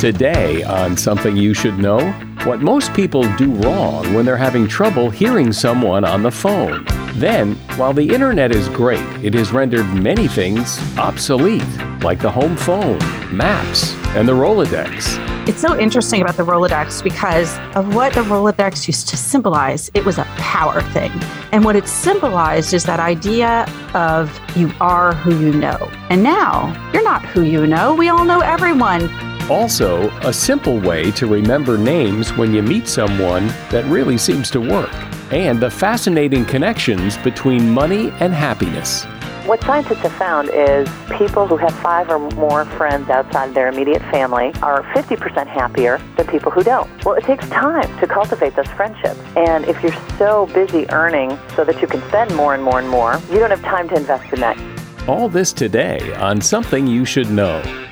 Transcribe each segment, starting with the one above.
Today, on Something You Should Know, what most people do wrong when they're having trouble hearing someone on the phone. Then, while the internet is great, it has rendered many things obsolete, like the home phone, maps, and the Rolodex. It's so interesting about the Rolodex because of what the Rolodex used to symbolize. It was a power thing. And what it symbolized is that idea of you are who you know. And now, you're not who you know. We all know everyone. Also, a simple way to remember names when you meet someone that really seems to work, and the fascinating connections between money and happiness. What scientists have found is people who have five or more friends outside their immediate family are 50% happier than people who don't. Well, it takes time to cultivate those friendships. And if you're so busy earning so that you can spend more and more and more, you don't have time to invest in that. All this today on Something You Should Know.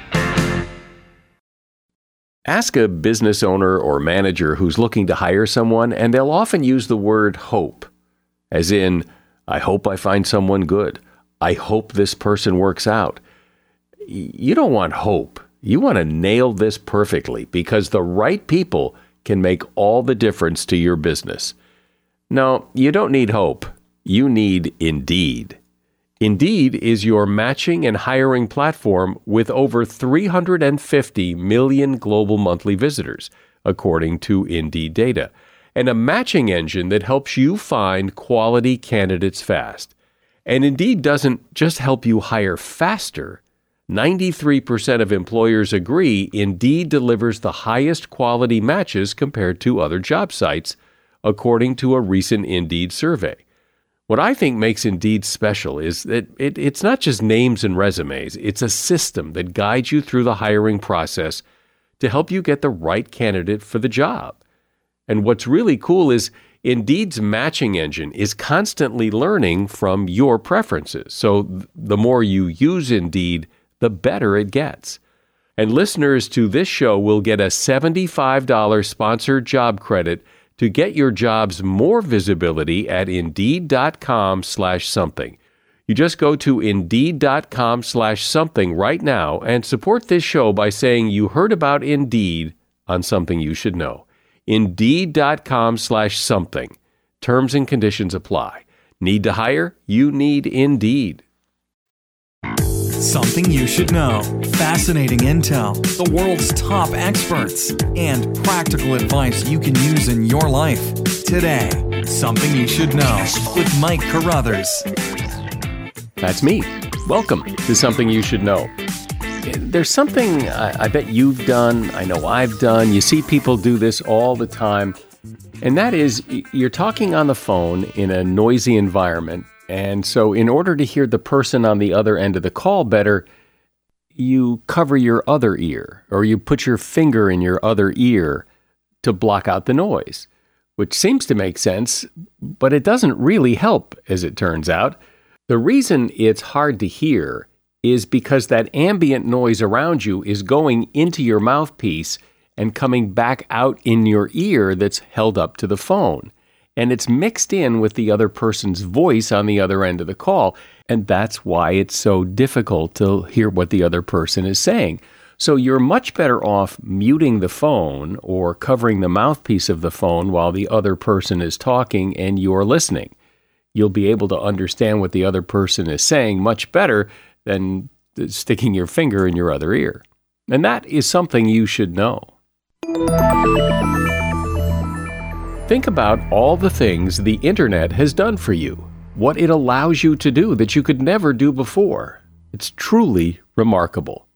Ask a business owner or manager who's looking to hire someone, and they'll often use the word hope, as in, I hope I find someone good. I hope this person works out. You don't want hope. You want to nail this perfectly because the right people can make all the difference to your business. No, you don't need hope. You need Indeed. Indeed is your matching and hiring platform with over 350 million global monthly visitors, according to Indeed data, and a matching engine that helps you find quality candidates fast. And Indeed doesn't just help you hire faster. 93% of employers agree Indeed delivers the highest quality matches compared to other job sites, according to a recent Indeed survey. What I think makes Indeed special is that it, it's not just names and resumes, it's a system that guides you through the hiring process to help you get the right candidate for the job. And what's really cool is Indeed's matching engine is constantly learning from your preferences. So the more you use Indeed, the better it gets. And listeners to this show will get a $75 sponsored job credit to get your jobs more visibility at indeed.com slash something. You just go to indeed.com slash something right now and support this show by saying you heard about Indeed on something you should know. Indeed.com slash something. Terms and conditions apply. Need to hire? You need Indeed. Something you should know. Fascinating intel, the world's top experts, and practical advice you can use in your life. Today, Something You Should Know with Mike Carruthers. That's me. Welcome to Something You Should Know. There's something I, I bet you've done, I know I've done. You see people do this all the time. And that is, you're talking on the phone in a noisy environment and so, in order to hear the person on the other end of the call better, you cover your other ear or you put your finger in your other ear to block out the noise, which seems to make sense, but it doesn't really help, as it turns out. The reason it's hard to hear is because that ambient noise around you is going into your mouthpiece and coming back out in your ear that's held up to the phone and it's mixed in with the other person's voice on the other end of the call. And that's why it's so difficult to hear what the other person is saying. So you're much better off muting the phone or covering the mouthpiece of the phone while the other person is talking and you're listening. You'll be able to understand what the other person is saying much better than sticking your finger in your other ear. And that is something you should know. Think about all the things the internet has done for you, what it allows you to do that you could never do before. It's truly remarkable.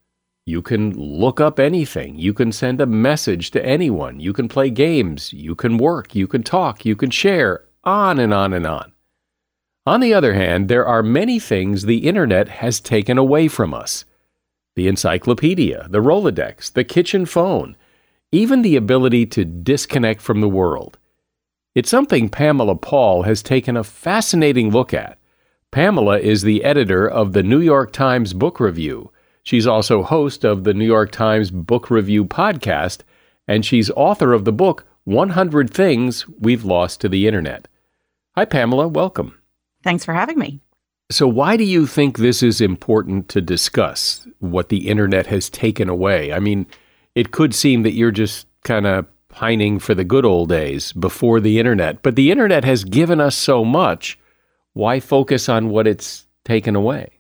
You can look up anything. You can send a message to anyone. You can play games. You can work. You can talk. You can share. On and on and on. On the other hand, there are many things the internet has taken away from us the encyclopedia, the Rolodex, the kitchen phone, even the ability to disconnect from the world. It's something Pamela Paul has taken a fascinating look at. Pamela is the editor of the New York Times Book Review. She's also host of the New York Times Book Review podcast, and she's author of the book 100 Things We've Lost to the Internet. Hi, Pamela. Welcome. Thanks for having me. So, why do you think this is important to discuss what the internet has taken away? I mean, it could seem that you're just kind of pining for the good old days before the internet, but the internet has given us so much. Why focus on what it's taken away?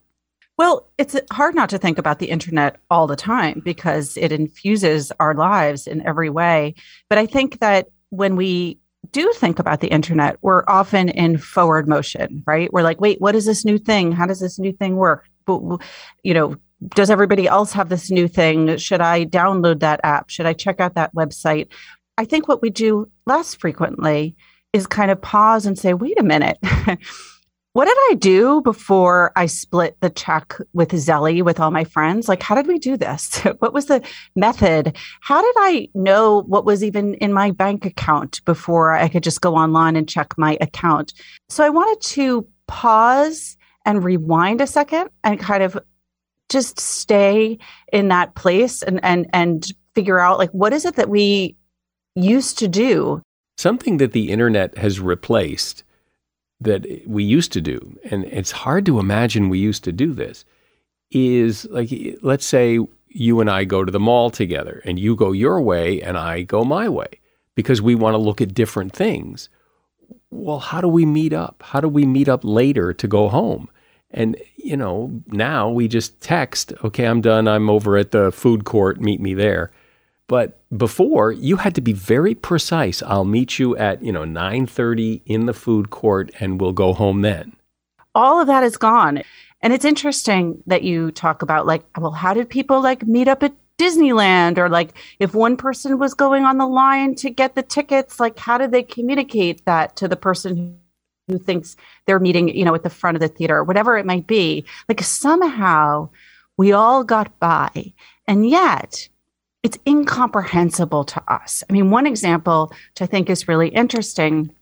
Well, it's hard not to think about the internet all the time because it infuses our lives in every way. But I think that when we do think about the internet, we're often in forward motion, right? We're like, wait, what is this new thing? How does this new thing work? You know, does everybody else have this new thing? Should I download that app? Should I check out that website? I think what we do less frequently is kind of pause and say, wait a minute. what did I do before I split the check with Zelle with all my friends? Like, how did we do this? what was the method? How did I know what was even in my bank account before I could just go online and check my account? So I wanted to pause and rewind a second and kind of just stay in that place and and and figure out like what is it that we used to do something that the internet has replaced that we used to do, and it's hard to imagine we used to do this, is like, let's say you and I go to the mall together, and you go your way and I go my way because we want to look at different things. Well, how do we meet up? How do we meet up later to go home? And, you know, now we just text, okay, I'm done. I'm over at the food court. Meet me there. But before, you had to be very precise. I'll meet you at, you know, 9:30 in the food court and we'll go home then. All of that is gone. And it's interesting that you talk about like, well, how did people like meet up at Disneyland or like if one person was going on the line to get the tickets, like how did they communicate that to the person who thinks they're meeting, you know, at the front of the theater or whatever it might be? Like somehow we all got by. And yet it's incomprehensible to us. I mean, one example which I think is really interesting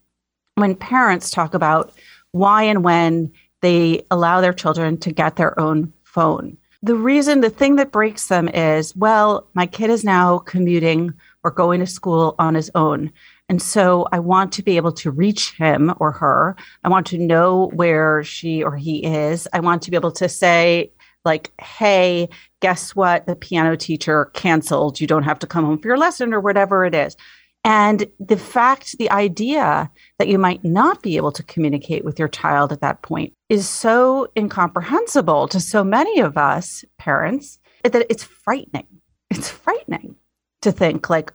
when parents talk about why and when they allow their children to get their own phone. The reason, the thing that breaks them is, well, my kid is now commuting or going to school on his own. And so I want to be able to reach him or her. I want to know where she or he is. I want to be able to say, like, hey, guess what? The piano teacher canceled. You don't have to come home for your lesson or whatever it is. And the fact, the idea that you might not be able to communicate with your child at that point is so incomprehensible to so many of us parents that it's frightening. It's frightening to think like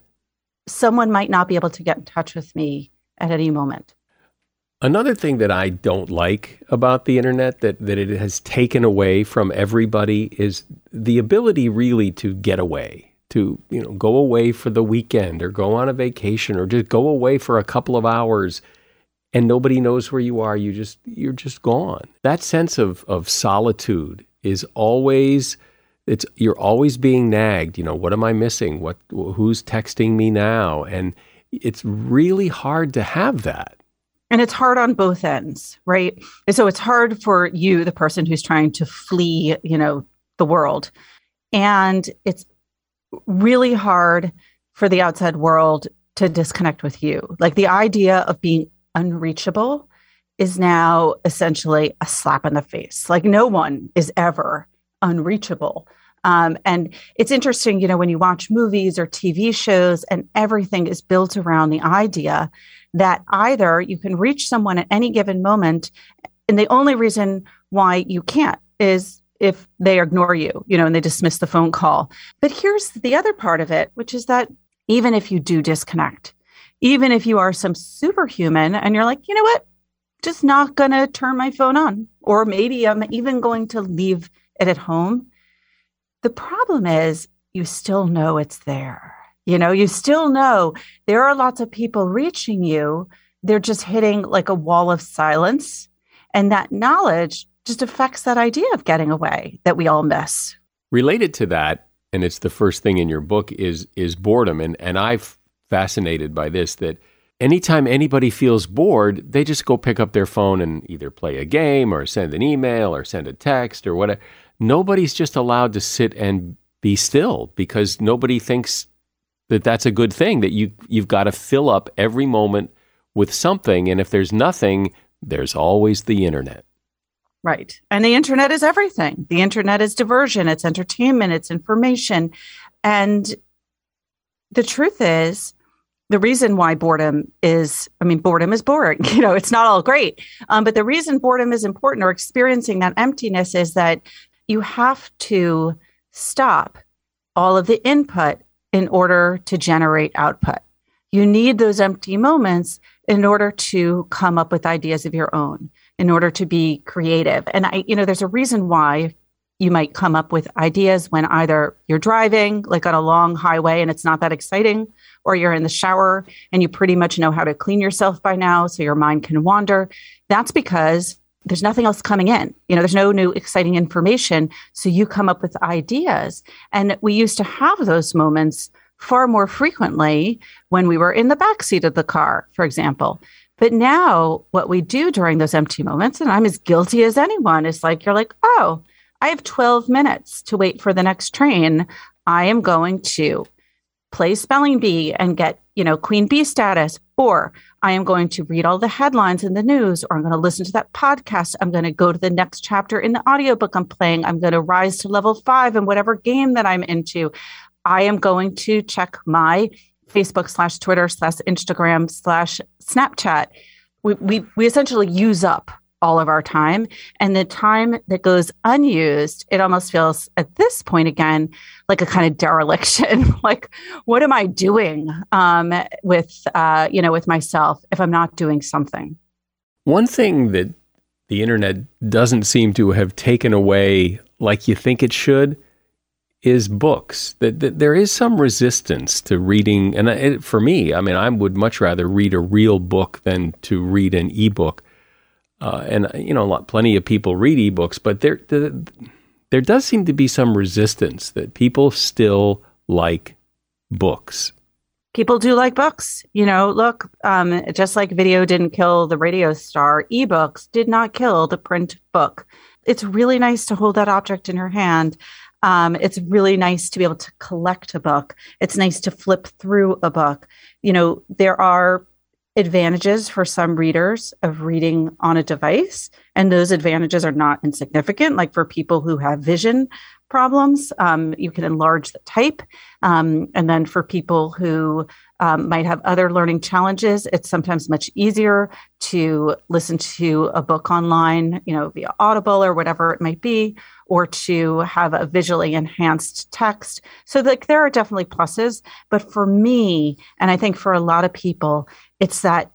someone might not be able to get in touch with me at any moment. Another thing that I don't like about the internet that, that it has taken away from everybody is the ability really to get away, to, you know, go away for the weekend or go on a vacation or just go away for a couple of hours and nobody knows where you are. You just you're just gone. That sense of of solitude is always it's you're always being nagged, you know, what am I missing? What who's texting me now? And it's really hard to have that and it's hard on both ends right? And so it's hard for you the person who's trying to flee you know the world. And it's really hard for the outside world to disconnect with you. Like the idea of being unreachable is now essentially a slap in the face. Like no one is ever unreachable. Um, and it's interesting, you know, when you watch movies or TV shows and everything is built around the idea that either you can reach someone at any given moment, and the only reason why you can't is if they ignore you, you know, and they dismiss the phone call. But here's the other part of it, which is that even if you do disconnect, even if you are some superhuman and you're like, you know what, just not going to turn my phone on, or maybe I'm even going to leave it at home, The problem is you still know it's there. You know, you still know there are lots of people reaching you. They're just hitting like a wall of silence. And that knowledge just affects that idea of getting away that we all miss. Related to that, and it's the first thing in your book is is boredom. And and I've fascinated by this that anytime anybody feels bored, they just go pick up their phone and either play a game or send an email or send a text or whatever. Nobody's just allowed to sit and be still because nobody thinks that that's a good thing that you you've got to fill up every moment with something and if there's nothing there's always the internet. Right. And the internet is everything. The internet is diversion it's entertainment it's information. And the truth is the reason why boredom is i mean boredom is boring you know it's not all great. Um, but the reason boredom is important or experiencing that emptiness is that you have to stop all of the input in order to generate output. You need those empty moments in order to come up with ideas of your own, in order to be creative. And I, you know, there's a reason why you might come up with ideas when either you're driving, like on a long highway, and it's not that exciting, or you're in the shower and you pretty much know how to clean yourself by now, so your mind can wander. That's because there's nothing else coming in. You know, there's no new exciting information. So you come up with ideas. And we used to have those moments far more frequently when we were in the back seat of the car, for example. But now, what we do during those empty moments, and I'm as guilty as anyone, is like, you're like, oh, I have 12 minutes to wait for the next train. I am going to play spelling bee and get, you know, queen bee status, or I am going to read all the headlines in the news, or I'm going to listen to that podcast. I'm going to go to the next chapter in the audiobook I'm playing. I'm going to rise to level five in whatever game that I'm into. I am going to check my Facebook slash Twitter slash Instagram slash Snapchat. We, we, we essentially use up all of our time. And the time that goes unused, it almost feels at this point again like a kind of dereliction. like, what am I doing um, with uh, you know with myself if I'm not doing something? One thing that the internet doesn't seem to have taken away like you think it should is books. That, that there is some resistance to reading, and it, for me, I mean, I would much rather read a real book than to read an ebook. Uh, and you know, lot, plenty of people read ebooks, but there, there, there does seem to be some resistance that people still like books. People do like books. You know, look, um, just like video didn't kill the radio star, ebooks did not kill the print book. It's really nice to hold that object in your hand. Um, it's really nice to be able to collect a book. It's nice to flip through a book. You know, there are advantages for some readers of reading on a device, and those advantages are not insignificant. Like for people who have vision problems, um, you can enlarge the type. Um, and then for people who um, might have other learning challenges, it's sometimes much easier to listen to a book online, you know, via Audible or whatever it might be, or to have a visually enhanced text. So, like, there are definitely pluses. But for me, and I think for a lot of people, it's that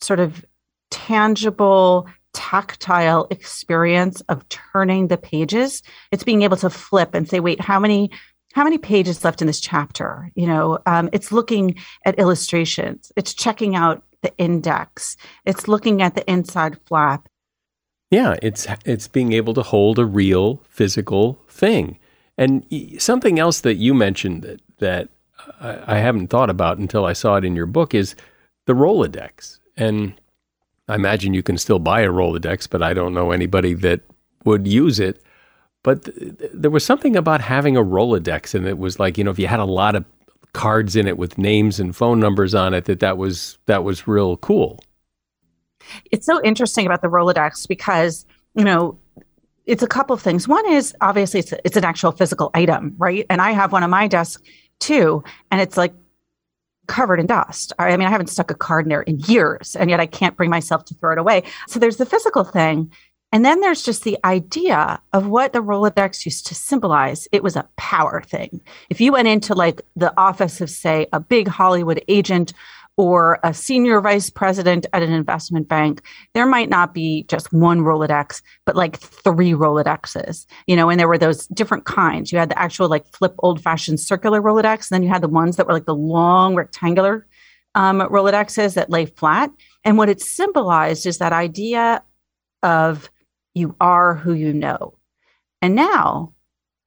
sort of tangible tactile experience of turning the pages. It's being able to flip and say wait how many how many pages left in this chapter? You know um, it's looking at illustrations. It's checking out the index. It's looking at the inside flap. Yeah it's it's being able to hold a real physical thing. And something else that you mentioned that that I, I haven't thought about until I saw it in your book is the Rolodex and I imagine you can still buy a Rolodex, but I don't know anybody that would use it. But th- there was something about having a Rolodex, and it was like you know if you had a lot of cards in it with names and phone numbers on it, that that was that was real cool. It's so interesting about the Rolodex because you know it's a couple of things. One is obviously it's, it's an actual physical item, right? And I have one on my desk too, and it's like covered in dust. I mean, I haven't stuck a card in there in years, and yet I can't bring myself to throw it away. So there's the physical thing. And then there's just the idea of what the Rolodex used to symbolize. It was a power thing. If you went into like the office of, say, a big Hollywood agent or a senior vice president at an investment bank, there might not be just one Rolodex, but like three Rolodexes, you know, and there were those different kinds. You had the actual like flip old fashioned circular Rolodex, and then you had the ones that were like the long rectangular um, Rolodexes that lay flat. And what it symbolized is that idea of you are who you know. And now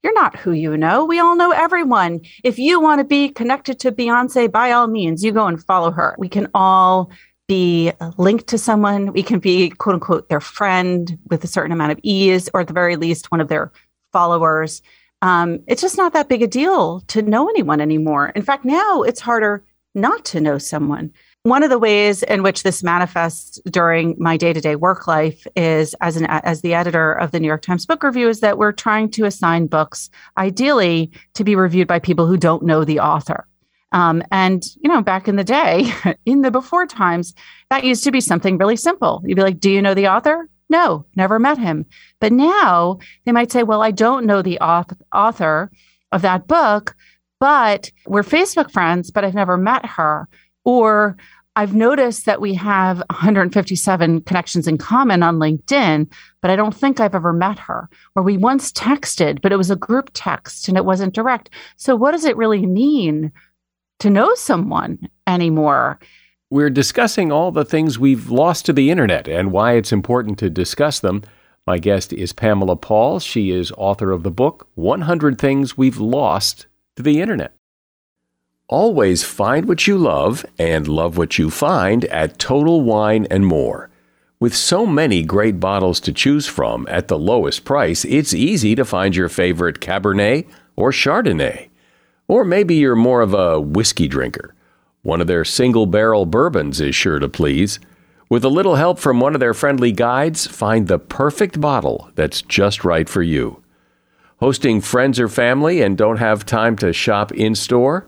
you're not who you know. We all know everyone. If you want to be connected to Beyonce, by all means, you go and follow her. We can all be linked to someone. We can be, quote unquote, their friend with a certain amount of ease, or at the very least, one of their followers. Um, it's just not that big a deal to know anyone anymore. In fact, now it's harder not to know someone. One of the ways in which this manifests during my day-to-day work life is as an as the editor of the New York Times Book Review is that we're trying to assign books ideally to be reviewed by people who don't know the author. Um, and you know, back in the day, in the before times, that used to be something really simple. You'd be like, "Do you know the author?" No, never met him. But now they might say, "Well, I don't know the author of that book, but we're Facebook friends, but I've never met her." Or I've noticed that we have 157 connections in common on LinkedIn, but I don't think I've ever met her. Or we once texted, but it was a group text and it wasn't direct. So, what does it really mean to know someone anymore? We're discussing all the things we've lost to the internet and why it's important to discuss them. My guest is Pamela Paul. She is author of the book 100 Things We've Lost to the Internet. Always find what you love and love what you find at Total Wine and More. With so many great bottles to choose from at the lowest price, it's easy to find your favorite Cabernet or Chardonnay. Or maybe you're more of a whiskey drinker. One of their single barrel bourbons is sure to please. With a little help from one of their friendly guides, find the perfect bottle that's just right for you. Hosting friends or family and don't have time to shop in store?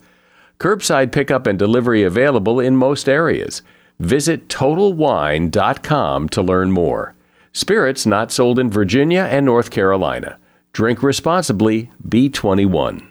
Curbside pickup and delivery available in most areas. Visit TotalWine.com to learn more. Spirits not sold in Virginia and North Carolina. Drink responsibly, B21.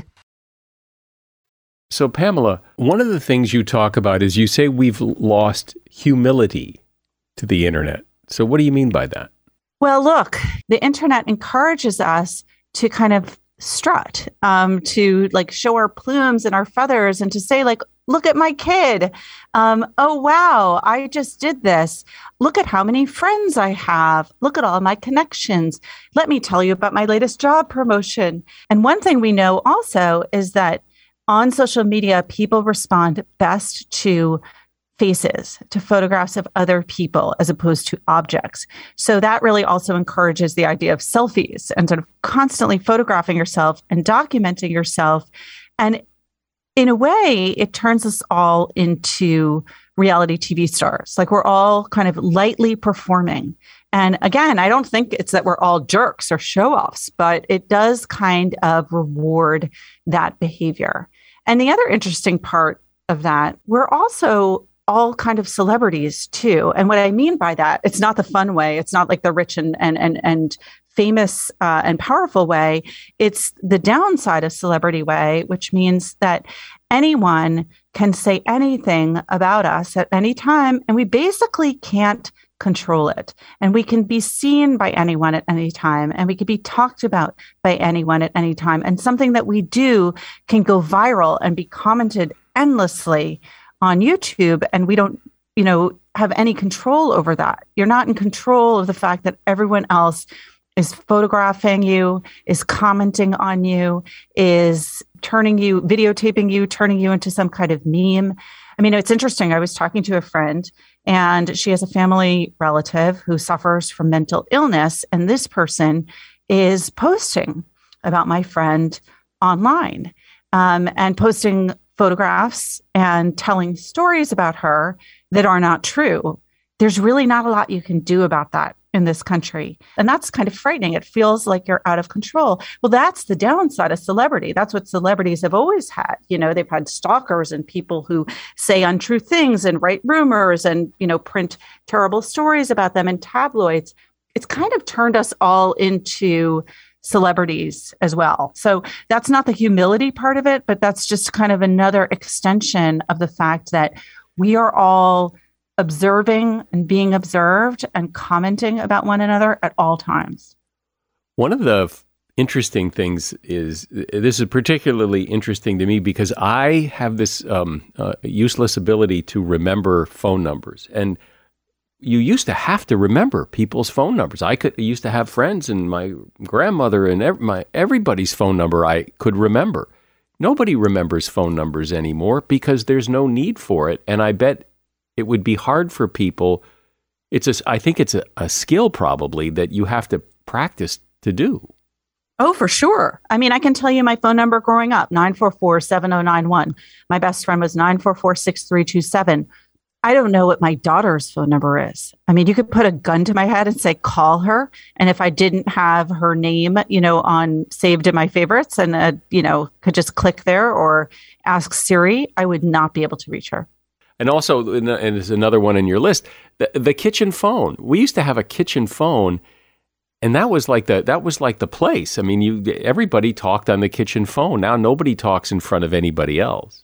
So, Pamela, one of the things you talk about is you say we've lost humility to the internet. So, what do you mean by that? Well, look, the internet encourages us to kind of strut, um, to like show our plumes and our feathers and to say, like, look at my kid. Um, oh, wow, I just did this. Look at how many friends I have. Look at all my connections. Let me tell you about my latest job promotion. And one thing we know also is that on social media, people respond best to faces, to photographs of other people as opposed to objects. So that really also encourages the idea of selfies and sort of constantly photographing yourself and documenting yourself. And in a way, it turns us all into reality TV stars. Like we're all kind of lightly performing. And again, I don't think it's that we're all jerks or show offs, but it does kind of reward that behavior. And the other interesting part of that, we're also all kind of celebrities too. And what I mean by that, it's not the fun way. It's not like the rich and and and and famous uh, and powerful way. It's the downside of celebrity way, which means that anyone can say anything about us at any time, and we basically can't control it. And we can be seen by anyone at any time, and we can be talked about by anyone at any time. And something that we do can go viral and be commented endlessly on YouTube, and we don't, you know, have any control over that. You're not in control of the fact that everyone else is photographing you, is commenting on you, is turning you, videotaping you, turning you into some kind of meme. I mean, it's interesting. I was talking to a friend and she has a family relative who suffers from mental illness. And this person is posting about my friend online um, and posting photographs and telling stories about her that are not true. There's really not a lot you can do about that in this country. And that's kind of frightening. It feels like you're out of control. Well, that's the downside of celebrity. That's what celebrities have always had. You know, they've had stalkers and people who say untrue things and write rumors and, you know, print terrible stories about them in tabloids. It's kind of turned us all into celebrities as well. So that's not the humility part of it, but that's just kind of another extension of the fact that we are all observing and being observed and commenting about one another at all times. One of the f- interesting things is this is particularly interesting to me because I have this um, uh, useless ability to remember phone numbers. And you used to have to remember people's phone numbers. I could used to have friends and my grandmother and ev- my everybody's phone number I could remember. Nobody remembers phone numbers anymore because there's no need for it. And I bet it would be hard for people. It's a, I think it's a, a skill probably that you have to practice to do. Oh, for sure. I mean, I can tell you my phone number growing up 944 7091. My best friend was 944 6327. I don't know what my daughter's phone number is. I mean, you could put a gun to my head and say, call her. And if I didn't have her name, you know, on saved in my favorites and, uh, you know, could just click there or ask Siri, I would not be able to reach her. And also, and there's another one in your list, the, the kitchen phone. We used to have a kitchen phone, and that was like the that was like the place. I mean, you everybody talked on the kitchen phone. Now nobody talks in front of anybody else.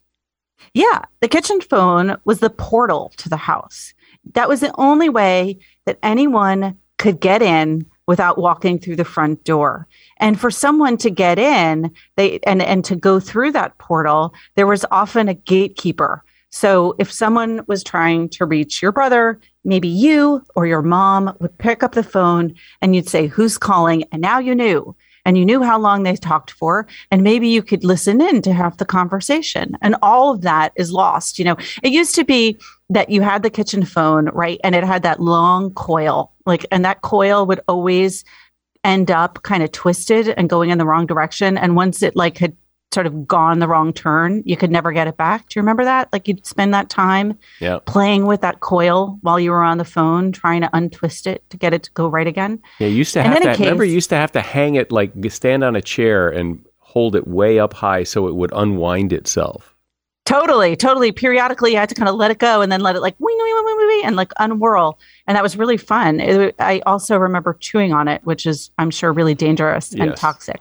Yeah, the kitchen phone was the portal to the house. That was the only way that anyone could get in without walking through the front door. And for someone to get in, they and and to go through that portal, there was often a gatekeeper so if someone was trying to reach your brother, maybe you or your mom would pick up the phone and you'd say, Who's calling? And now you knew. And you knew how long they talked for. And maybe you could listen in to have the conversation. And all of that is lost. You know, it used to be that you had the kitchen phone, right? And it had that long coil, like, and that coil would always end up kind of twisted and going in the wrong direction. And once it like had sort of gone the wrong turn, you could never get it back. Do you remember that? Like you'd spend that time yeah. playing with that coil while you were on the phone, trying to untwist it to get it to go right again. Yeah, you used to have to. Case, remember, you used to have to hang it like stand on a chair and hold it way up high so it would unwind itself. Totally, totally. Periodically, I had to kind of let it go and then let it like wing, wing, wing, wing, wing and like unwhirl, and that was really fun. It, I also remember chewing on it, which is, I'm sure, really dangerous and yes. toxic.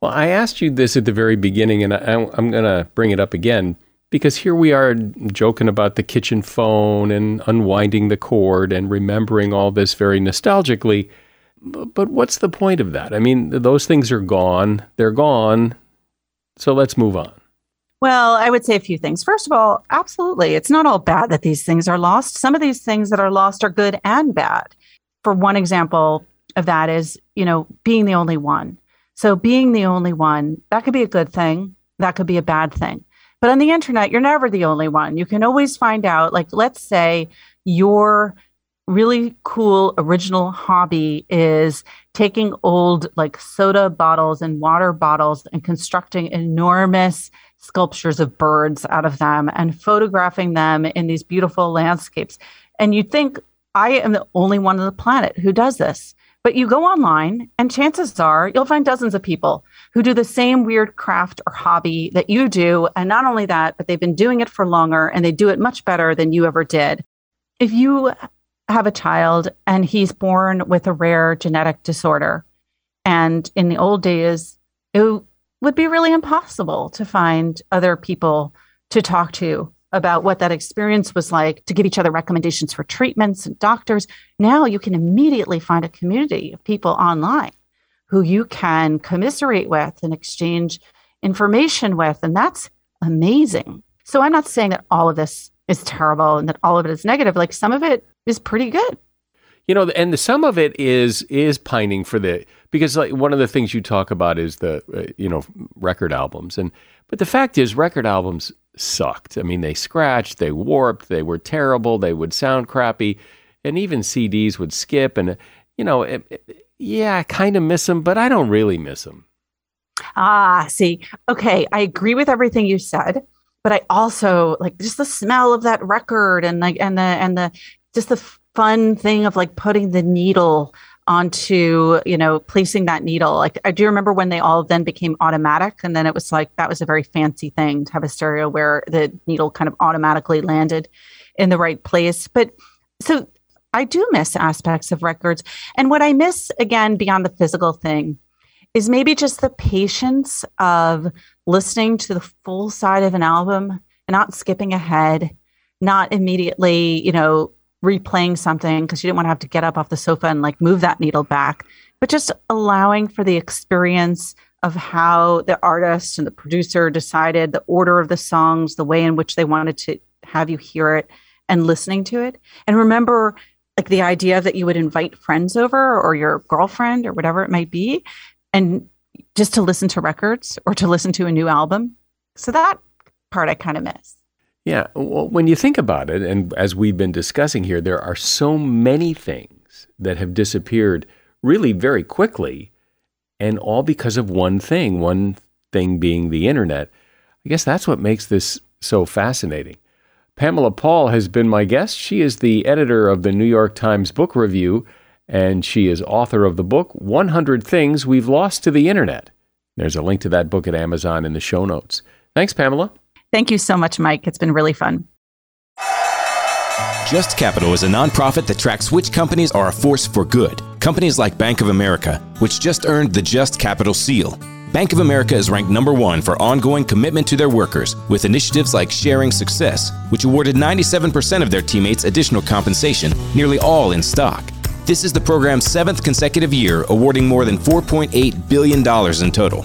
Well, I asked you this at the very beginning, and I, am going to bring it up again because here we are joking about the kitchen phone and unwinding the cord and remembering all this very nostalgically. But what's the point of that? I mean, those things are gone. They're gone. So let's move on. Well, I would say a few things. First of all, absolutely. It's not all bad that these things are lost. Some of these things that are lost are good and bad. For one example of that is, you know, being the only one. So being the only one, that could be a good thing. That could be a bad thing. But on the internet, you're never the only one. You can always find out, like, let's say your really cool original hobby is taking old like soda bottles and water bottles and constructing enormous sculptures of birds out of them and photographing them in these beautiful landscapes. And you think, I am the only one on the planet who does this. But you go online, and chances are you'll find dozens of people who do the same weird craft or hobby that you do. And not only that, but they've been doing it for longer and they do it much better than you ever did. If you have a child and he's born with a rare genetic disorder, and in the old days, it would be really impossible to find other people to talk to about what that experience was like, to give each other recommendations for treatments and doctors. Now you can immediately find a community of people online who you can commiserate with and exchange information with. And that's amazing. So I'm not saying that all of this is terrible and that all of it is negative. Like some of it is pretty good. You know, and the, some of it is is pining for the because like one of the things you talk about is the uh, you know record albums and but the fact is record albums sucked. I mean, they scratched, they warped, they were terrible, they would sound crappy, and even CDs would skip. And, you know, it, it, yeah, I kind of miss them, but I don't really miss them. Ah, see, okay, I agree with everything you said, but I also like just the smell of that record and like and the and the just the fun thing of like putting the needle onto you know placing that needle. Like i do remember when they all then became automatic and then it was like that was a very fancy thing to have a stereo where the needle kind of automatically landed in the right place. But so i do miss aspects of records. And what i miss again beyond the physical thing is maybe just the patience of listening to the full side of an album and not skipping ahead not immediately you know replaying something because you didn't want to have to get up off the sofa and like move that needle back, but just allowing for the experience of how the artist and the producer decided the order of the songs, the way in which they wanted to have you hear it and listening to it. And remember, like the idea that you would invite friends over or your girlfriend or whatever it might be, and just to listen to records or to listen to a new album. So that part I kind of miss. Yeah. Well, when you think about it, and as we've been discussing here, there are so many things that have disappeared really very quickly, and all because of one thing, one thing being the internet. I guess that's what makes this so fascinating. Pamela Paul has been my guest. She is the editor of the New York Times Book Review, and she is author of the book 100 Things We've Lost to the Internet. There's a link to that book at Amazon in the show notes. Thanks, Pamela. Thank you so much, Mike. It's been really fun. Just Capital is a nonprofit that tracks which companies are a force for good. Companies like Bank of America, which just earned the Just Capital seal. Bank of America is ranked number one for ongoing commitment to their workers with initiatives like Sharing Success, which awarded 97% of their teammates additional compensation, nearly all in stock. This is the program's seventh consecutive year, awarding more than $4.8 billion in total.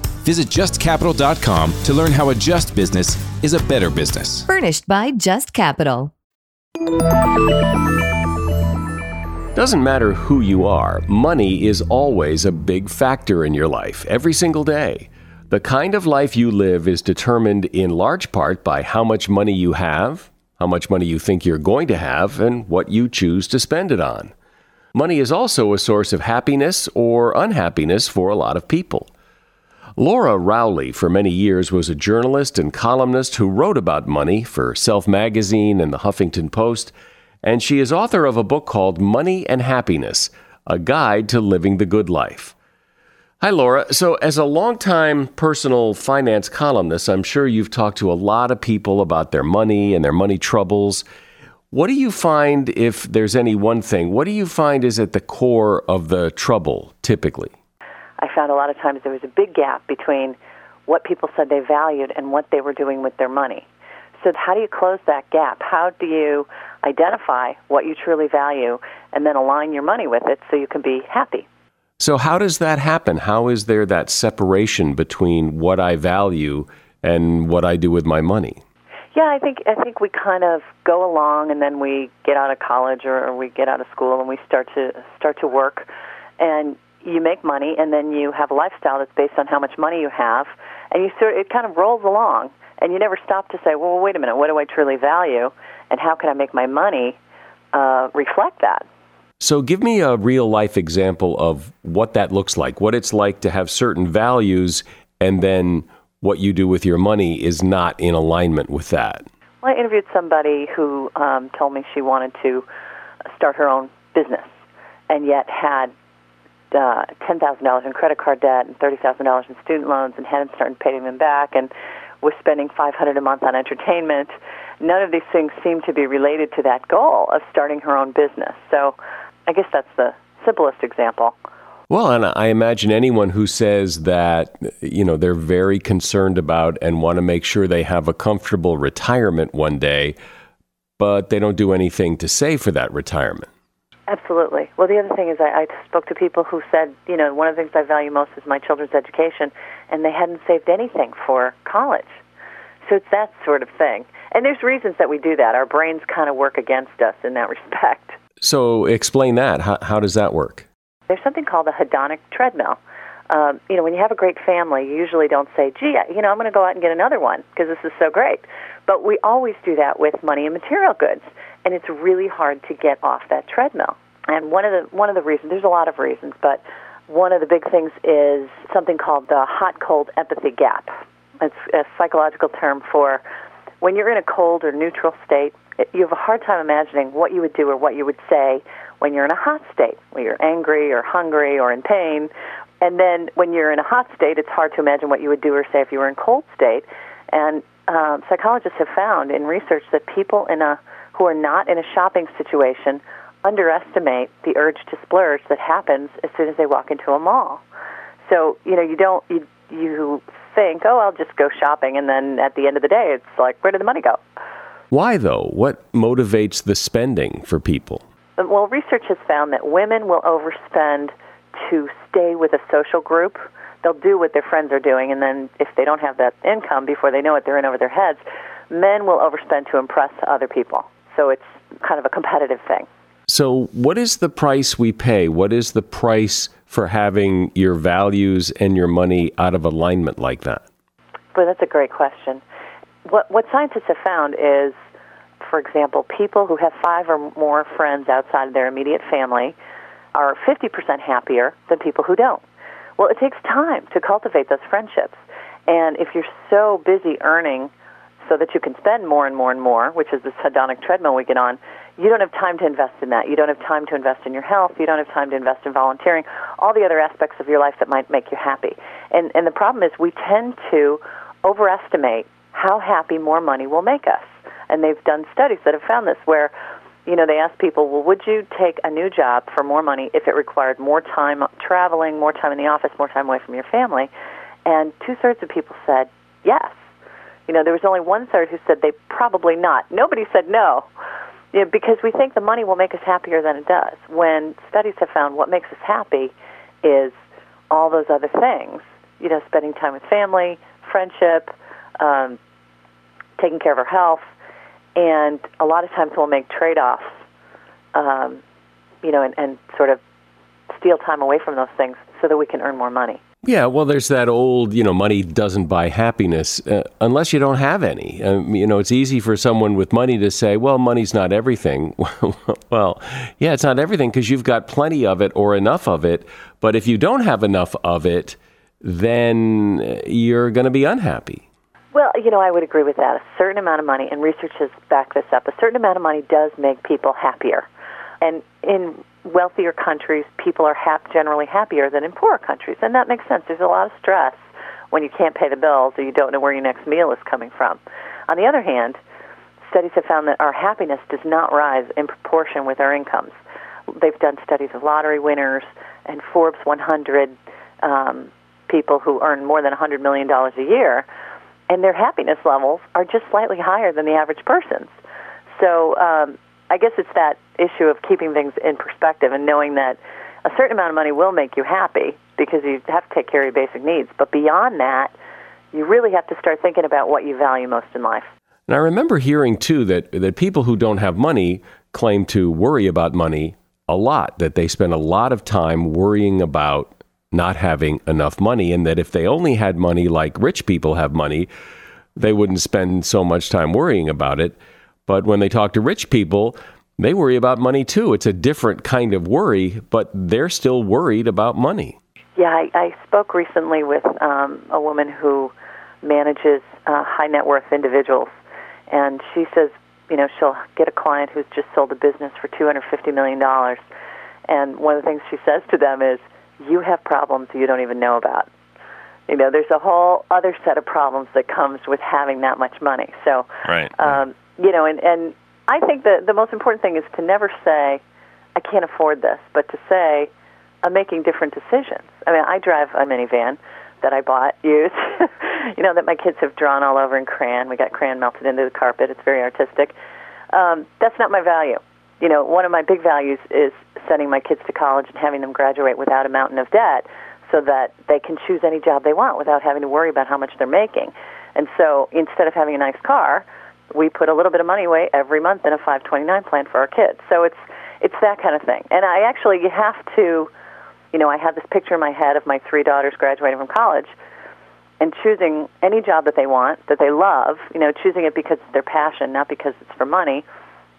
Visit justcapital.com to learn how a just business is a better business. Furnished by Just Capital. Doesn't matter who you are, money is always a big factor in your life, every single day. The kind of life you live is determined in large part by how much money you have, how much money you think you're going to have, and what you choose to spend it on. Money is also a source of happiness or unhappiness for a lot of people. Laura Rowley, for many years, was a journalist and columnist who wrote about money for Self Magazine and the Huffington Post, and she is author of a book called Money and Happiness A Guide to Living the Good Life. Hi, Laura. So, as a longtime personal finance columnist, I'm sure you've talked to a lot of people about their money and their money troubles. What do you find, if there's any one thing, what do you find is at the core of the trouble typically? I found a lot of times there was a big gap between what people said they valued and what they were doing with their money. So, how do you close that gap? How do you identify what you truly value and then align your money with it so you can be happy? So, how does that happen? How is there that separation between what I value and what I do with my money? Yeah, I think I think we kind of go along, and then we get out of college or, or we get out of school, and we start to start to work and you make money, and then you have a lifestyle that's based on how much money you have, and you sort of, it kind of rolls along, and you never stop to say, well, wait a minute, what do I truly value, and how can I make my money uh, reflect that? So, give me a real life example of what that looks like, what it's like to have certain values, and then what you do with your money is not in alignment with that. Well, I interviewed somebody who um, told me she wanted to start her own business and yet had uh, $10,000 in credit card debt and $30,000 in student loans and hadn't started paying them back and was spending 500 a month on entertainment. None of these things seem to be related to that goal of starting her own business. So I guess that's the simplest example. Well, and I imagine anyone who says that, you know, they're very concerned about and want to make sure they have a comfortable retirement one day, but they don't do anything to save for that retirement. Absolutely. Well, the other thing is, I, I spoke to people who said, you know, one of the things I value most is my children's education, and they hadn't saved anything for college. So it's that sort of thing. And there's reasons that we do that. Our brains kind of work against us in that respect. So explain that. How, how does that work? There's something called a hedonic treadmill. Um, you know, when you have a great family, you usually don't say, gee, you know, I'm going to go out and get another one because this is so great. But we always do that with money and material goods and it's really hard to get off that treadmill. And one of the one of the reasons there's a lot of reasons, but one of the big things is something called the hot cold empathy gap. It's a psychological term for when you're in a cold or neutral state, you have a hard time imagining what you would do or what you would say when you're in a hot state, when you're angry or hungry or in pain. And then when you're in a hot state, it's hard to imagine what you would do or say if you were in a cold state. And um, psychologists have found in research that people in a who are not in a shopping situation underestimate the urge to splurge that happens as soon as they walk into a mall. So, you know, you don't you you think, "Oh, I'll just go shopping," and then at the end of the day, it's like, "Where did the money go?" Why though? What motivates the spending for people? Um, well, research has found that women will overspend to stay with a social group. They'll do what their friends are doing, and then if they don't have that income before they know it, they're in over their heads. Men will overspend to impress other people. So it's kind of a competitive thing. So, what is the price we pay? What is the price for having your values and your money out of alignment like that? Well, that's a great question. What, what scientists have found is, for example, people who have five or more friends outside of their immediate family are 50% happier than people who don't. Well, it takes time to cultivate those friendships. And if you're so busy earning so that you can spend more and more and more, which is this hedonic treadmill we get on, you don't have time to invest in that. You don't have time to invest in your health. You don't have time to invest in volunteering, all the other aspects of your life that might make you happy. And, and the problem is we tend to overestimate how happy more money will make us. And they've done studies that have found this where, you know, they ask people, well, would you take a new job for more money if it required more time traveling, more time in the office, more time away from your family? And two thirds of people said yes. You know, there was only one third who said they probably not. Nobody said no. You know, because we think the money will make us happier than it does. When studies have found what makes us happy is all those other things. You know, spending time with family, friendship, um, taking care of our health, and a lot of times we'll make trade-offs. Um, you know, and, and sort of steal time away from those things so that we can earn more money. Yeah, well, there's that old, you know, money doesn't buy happiness uh, unless you don't have any. Um, you know, it's easy for someone with money to say, well, money's not everything. well, yeah, it's not everything because you've got plenty of it or enough of it. But if you don't have enough of it, then you're going to be unhappy. Well, you know, I would agree with that. A certain amount of money, and research has backed this up, a certain amount of money does make people happier. And in wealthier countries, people are hap- generally happier than in poorer countries, and that makes sense. There's a lot of stress when you can't pay the bills or you don't know where your next meal is coming from. On the other hand, studies have found that our happiness does not rise in proportion with our incomes. They've done studies of lottery winners and Forbes 100 um, people who earn more than $100 million a year, and their happiness levels are just slightly higher than the average person's. So um, I guess it's that issue of keeping things in perspective and knowing that a certain amount of money will make you happy because you have to take care of your basic needs. But beyond that, you really have to start thinking about what you value most in life. And I remember hearing too that that people who don't have money claim to worry about money a lot that they spend a lot of time worrying about not having enough money, and that if they only had money like rich people have money, they wouldn't spend so much time worrying about it. But when they talk to rich people, they worry about money too. It's a different kind of worry, but they're still worried about money. Yeah, I, I spoke recently with um, a woman who manages uh, high net worth individuals, and she says, you know, she'll get a client who's just sold a business for $250 million. And one of the things she says to them is, you have problems you don't even know about. You know, there's a whole other set of problems that comes with having that much money. So, right. Um, you know, and, and I think that the most important thing is to never say, I can't afford this, but to say, I'm making different decisions. I mean, I drive a minivan that I bought used, you know, that my kids have drawn all over in crayon. We got crayon melted into the carpet. It's very artistic. Um, that's not my value. You know, one of my big values is sending my kids to college and having them graduate without a mountain of debt so that they can choose any job they want without having to worry about how much they're making. And so instead of having a nice car, we put a little bit of money away every month in a 529 plan for our kids. So it's it's that kind of thing. And I actually have to you know, I have this picture in my head of my three daughters graduating from college and choosing any job that they want, that they love, you know, choosing it because it's their passion, not because it's for money.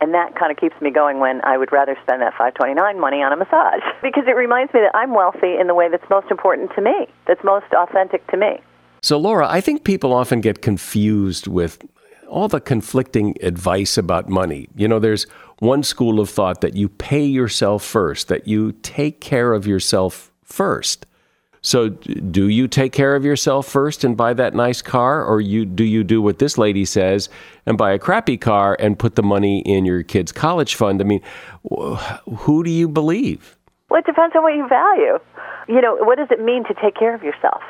And that kind of keeps me going when I would rather spend that 529 money on a massage because it reminds me that I'm wealthy in the way that's most important to me, that's most authentic to me. So, Laura, I think people often get confused with all the conflicting advice about money. You know, there's one school of thought that you pay yourself first, that you take care of yourself first. So, do you take care of yourself first and buy that nice car, or you do you do what this lady says and buy a crappy car and put the money in your kid's college fund? I mean, who do you believe? Well, it depends on what you value. You know, what does it mean to take care of yourself?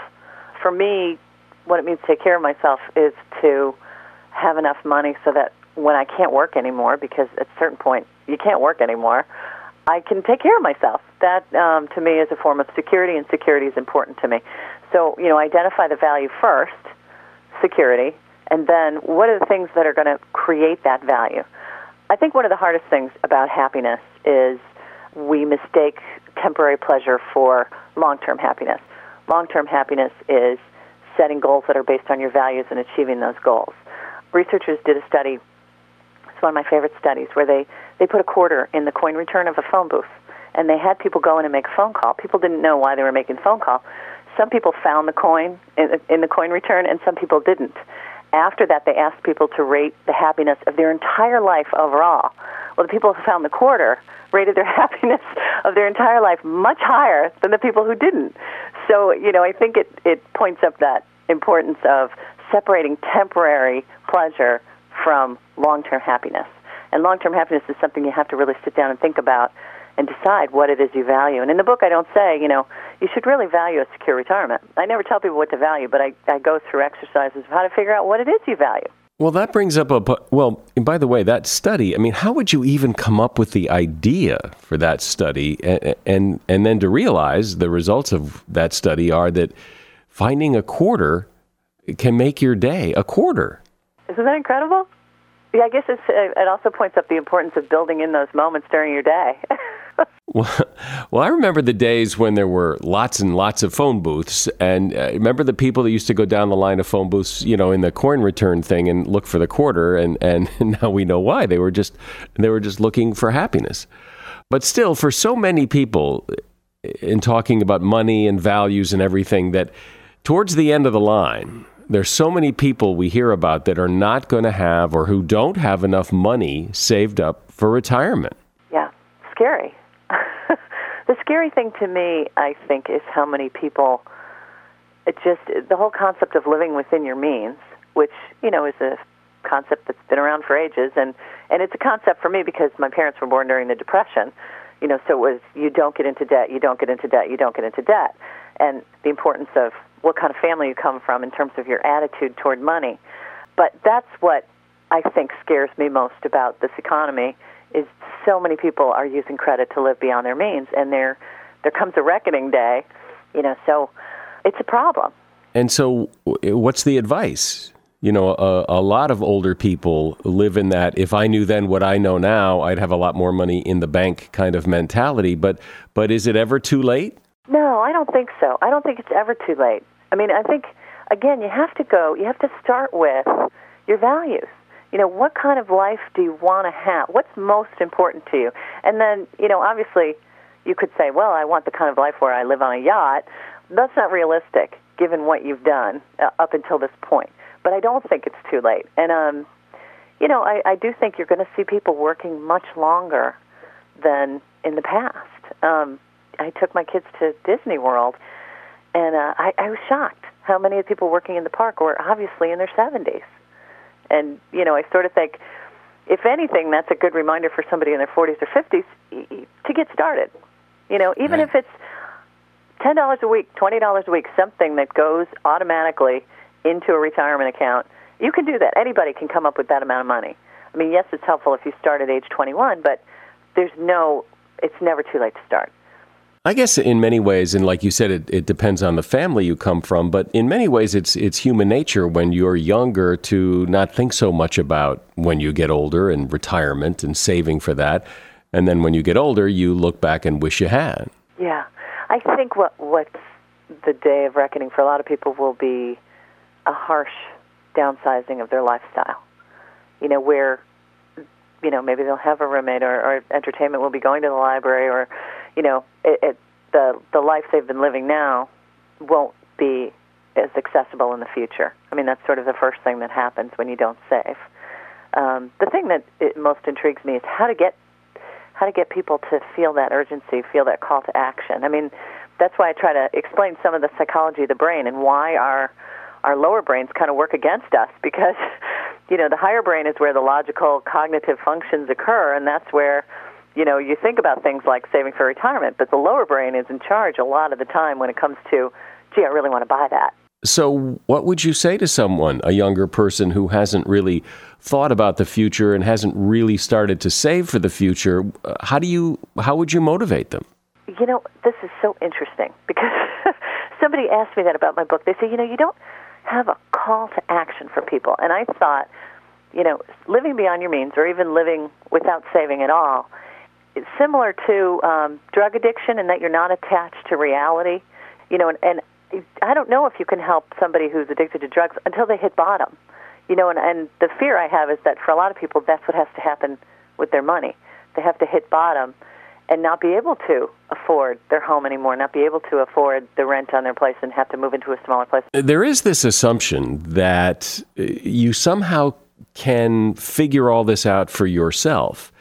For me, what it means to take care of myself is to have enough money so that when I can't work anymore, because at a certain point you can't work anymore, I can take care of myself. That um, to me is a form of security, and security is important to me. So you know, identify the value first, security, and then what are the things that are going to create that value. I think one of the hardest things about happiness is we mistake temporary pleasure for long-term happiness. Long-term happiness is setting goals that are based on your values and achieving those goals researchers did a study. It's one of my favorite studies where they they put a quarter in the coin return of a phone booth, and they had people go in and make a phone call. People didn't know why they were making the phone call. Some people found the coin in, in the coin return, and some people didn't. After that, they asked people to rate the happiness of their entire life overall. Well, the people who found the quarter rated their happiness of their entire life much higher than the people who didn't. So, you know, I think it, it points up that importance of separating temporary pleasure from long term happiness. And long term happiness is something you have to really sit down and think about and decide what it is you value. And in the book, I don't say, you know, you should really value a secure retirement. I never tell people what to value, but I, I go through exercises of how to figure out what it is you value. Well, that brings up a well. by the way, that study. I mean, how would you even come up with the idea for that study, and and, and then to realize the results of that study are that finding a quarter can make your day a quarter. Isn't that incredible? Yeah, I guess it also points up the importance of building in those moments during your day. well, well, I remember the days when there were lots and lots of phone booths, and uh, remember the people that used to go down the line of phone booths, you know, in the coin return thing and look for the quarter, and and now we know why they were just they were just looking for happiness. But still, for so many people, in talking about money and values and everything, that towards the end of the line, there's so many people we hear about that are not going to have or who don't have enough money saved up for retirement. Yeah, scary. the scary thing to me, I think, is how many people it just the whole concept of living within your means, which, you know, is a concept that's been around for ages and and it's a concept for me because my parents were born during the depression. You know, so it was you don't get into debt, you don't get into debt, you don't get into debt. And the importance of what kind of family you come from in terms of your attitude toward money. But that's what I think scares me most about this economy is so many people are using credit to live beyond their means and there there comes a reckoning day, you know, so it's a problem. And so what's the advice? you know, a, a, lot of older people live in that if I knew then what I know now, I'd have a lot more money in the bank kind of mentality. But but is it ever too late? No, I don't think so. I don't think it's ever too late. I mean, I think again, you have to go. You have to start with your values. You know, what kind of life do you want to have? What's most important to you? And then, you know, obviously, you could say, well, I want the kind of life where I live on a yacht. That's not realistic, given what you've done uh, up until this point but I don't think it's too late. And um, you know, I, I do think you're going to see people working much longer than in the past. Um, I took my kids to Disney World, and uh, I, I was shocked how many of the people working in the park were obviously in their 70s. And you know, I sort of think, if anything, that's a good reminder for somebody in their 40s or 50s to get started. You know, even right. if it's ten dollars a week, twenty dollars a week, something that goes automatically into a retirement account, you can do that. Anybody can come up with that amount of money. I mean, yes, it's helpful if you start at age 21, but there's no, it's never too late to start. I guess in many ways, and like you said, it, it depends on the family you come from, but in many ways, it's, it's human nature when you're younger to not think so much about when you get older and retirement and saving for that. And then when you get older, you look back and wish you had. Yeah. I think what, what's the day of reckoning for a lot of people will be a harsh downsizing of their lifestyle. You know, where you know maybe they'll have a roommate or, or entertainment will be going to the library or you know it, it, the the life they've been living now won't be as accessible in the future. I mean that's sort of the first thing that happens when you don't save. Um, the thing that it most intrigues me is how to get how to get people to feel that urgency, feel that call to action. I mean, that's why I try to explain some of the psychology of the brain and why our our lower brains kind of work against us because you know the higher brain is where the logical cognitive functions occur and that's where you know you think about things like saving for retirement but the lower brain is in charge a lot of the time when it comes to gee i really want to buy that. So what would you say to someone a younger person who hasn't really thought about the future and hasn't really started to save for the future? Uh, how do you how would you motivate them? You know this is so interesting because somebody asked me that about my book. They say you know you don't have a call to action for people. And I thought, you know, living beyond your means or even living without saving at all is similar to um, drug addiction in that you're not attached to reality. You know, and, and I don't know if you can help somebody who's addicted to drugs until they hit bottom. You know, and, and the fear I have is that for a lot of people, that's what has to happen with their money. They have to hit bottom and not be able to afford their home anymore, not be able to afford the rent on their place and have to move into a smaller place. There is this assumption that uh, you somehow can figure all this out for yourself.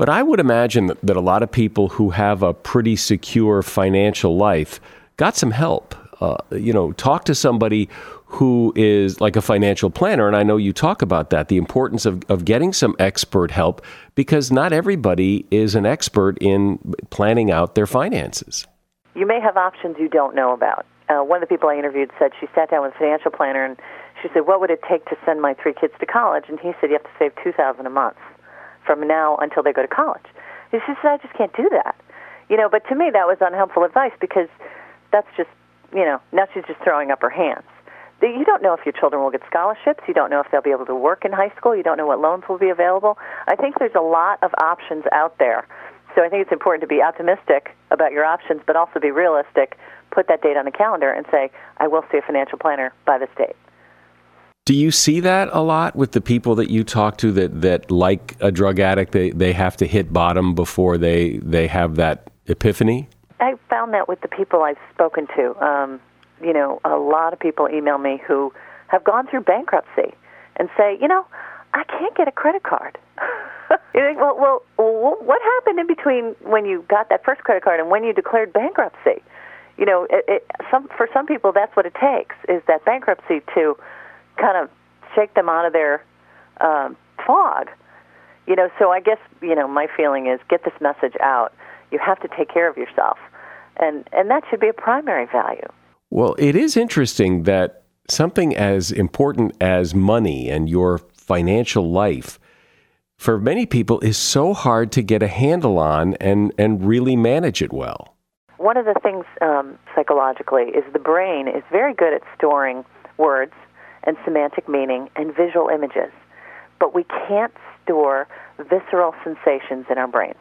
But I would imagine that a lot of people who have a pretty secure financial life got some help. Uh, you know, talk to somebody who is like a financial planner. And I know you talk about that, the importance of, of getting some expert help because not everybody is an expert in planning out their finances. You may have options you don't know about. Uh, one of the people I interviewed said she sat down with a financial planner and she said, "What would it take to send my three kids to college?" And he said, "You have to save two thousand a month from now until they go to college." She said, "I just can't do that." You know, but to me that was unhelpful advice because that's just, you know, now she's just throwing up her hands you don't know if your children will get scholarships. You don't know if they'll be able to work in high school. You don't know what loans will be available. I think there's a lot of options out there. So I think it's important to be optimistic about your options, but also be realistic. Put that date on the calendar and say, I will see a financial planner by this date. Do you see that a lot with the people that you talk to that, that like a drug addict, they, they have to hit bottom before they, they have that epiphany? I found that with the people I've spoken to. Um, you know, a lot of people email me who have gone through bankruptcy and say, you know, I can't get a credit card. you think, well, well, what happened in between when you got that first credit card and when you declared bankruptcy? You know, it, it, some for some people that's what it takes is that bankruptcy to kind of shake them out of their um, fog. You know, so I guess you know my feeling is get this message out. You have to take care of yourself, and and that should be a primary value. Well, it is interesting that something as important as money and your financial life for many people is so hard to get a handle on and, and really manage it well. One of the things um, psychologically is the brain is very good at storing words and semantic meaning and visual images. But we can't store visceral sensations in our brains.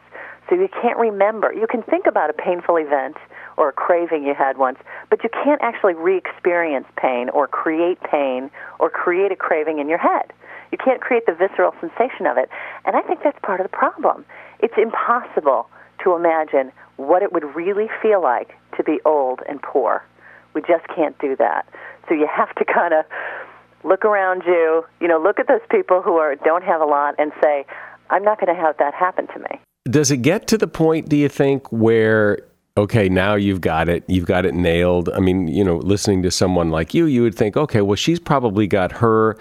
So you can't remember. You can think about a painful event or a craving you had once, but you can't actually re experience pain or create pain or create a craving in your head. You can't create the visceral sensation of it. And I think that's part of the problem. It's impossible to imagine what it would really feel like to be old and poor. We just can't do that. So you have to kind of look around you, you know, look at those people who are don't have a lot and say, I'm not going to have that happen to me. Does it get to the point, do you think, where okay, now you've got it, you've got it nailed? I mean, you know, listening to someone like you, you would think, okay, well, she's probably got her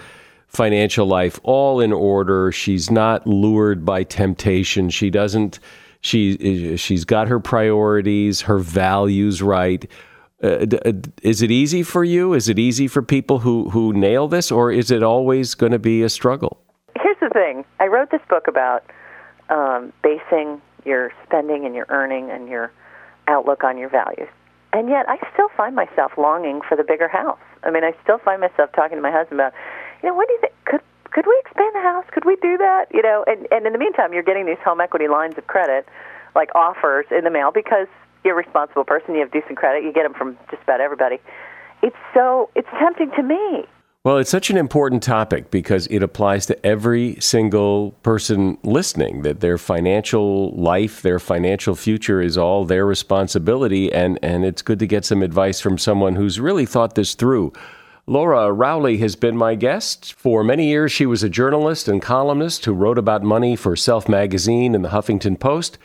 financial life all in order. She's not lured by temptation. She doesn't. She she's got her priorities, her values right. Uh, uh, is it easy for you? Is it easy for people who who nail this, or is it always going to be a struggle? Here's the thing. I wrote this book about um, basing your spending and your earning and your outlook on your values. And yet, I still find myself longing for the bigger house. I mean, I still find myself talking to my husband about, you know, what do you think? Could could we expand the house? Could we do that? You know, and and in the meantime, you're getting these home equity lines of credit, like offers in the mail because you're a responsible person. You have decent credit. You get them from just about everybody. It's so it's tempting to me. Well, it's such an important topic because it applies to every single person listening that their financial life, their financial future is all their responsibility. And, and it's good to get some advice from someone who's really thought this through. Laura Rowley has been my guest. For many years, she was a journalist and columnist who wrote about money for Self Magazine and the Huffington Post.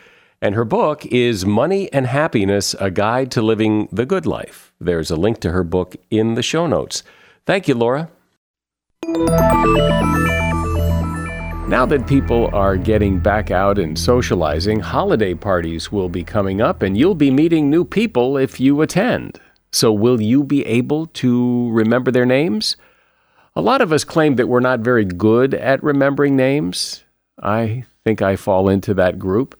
And her book is Money and Happiness A Guide to Living the Good Life. There's a link to her book in the show notes. Thank you, Laura. Now that people are getting back out and socializing, holiday parties will be coming up and you'll be meeting new people if you attend. So, will you be able to remember their names? A lot of us claim that we're not very good at remembering names. I think I fall into that group.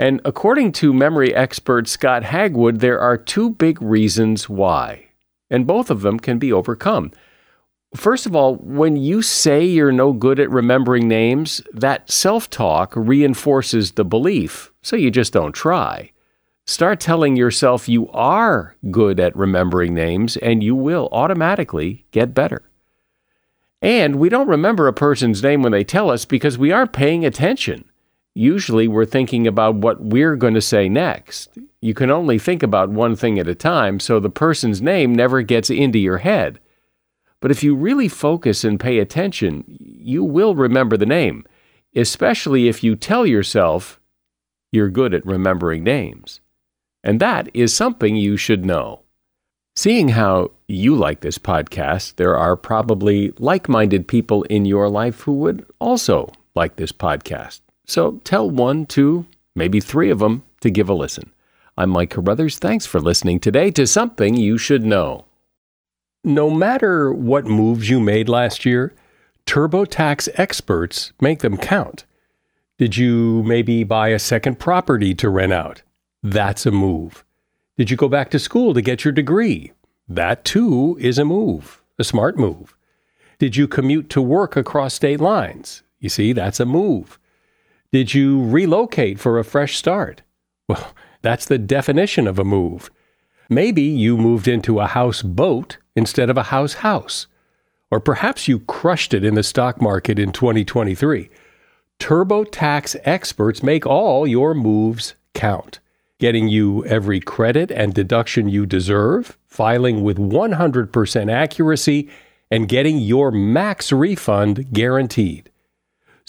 And according to memory expert Scott Hagwood, there are two big reasons why, and both of them can be overcome. First of all, when you say you're no good at remembering names, that self talk reinforces the belief, so you just don't try. Start telling yourself you are good at remembering names and you will automatically get better. And we don't remember a person's name when they tell us because we aren't paying attention. Usually we're thinking about what we're going to say next. You can only think about one thing at a time, so the person's name never gets into your head. But if you really focus and pay attention, you will remember the name, especially if you tell yourself you're good at remembering names. And that is something you should know. Seeing how you like this podcast, there are probably like minded people in your life who would also like this podcast. So tell one, two, maybe three of them to give a listen. I'm Mike Carruthers. Thanks for listening today to Something You Should Know. No matter what moves you made last year, TurboTax experts make them count. Did you maybe buy a second property to rent out? That's a move. Did you go back to school to get your degree? That too is a move, a smart move. Did you commute to work across state lines? You see, that's a move. Did you relocate for a fresh start? Well, that's the definition of a move. Maybe you moved into a house boat instead of a house house. Or perhaps you crushed it in the stock market in 2023. TurboTax experts make all your moves count getting you every credit and deduction you deserve, filing with 100% accuracy, and getting your max refund guaranteed.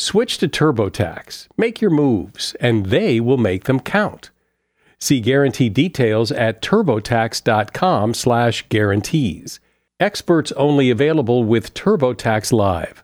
Switch to TurboTax, make your moves, and they will make them count. See guarantee details at turbotax.com/guarantees. Experts only available with TurboTax Live.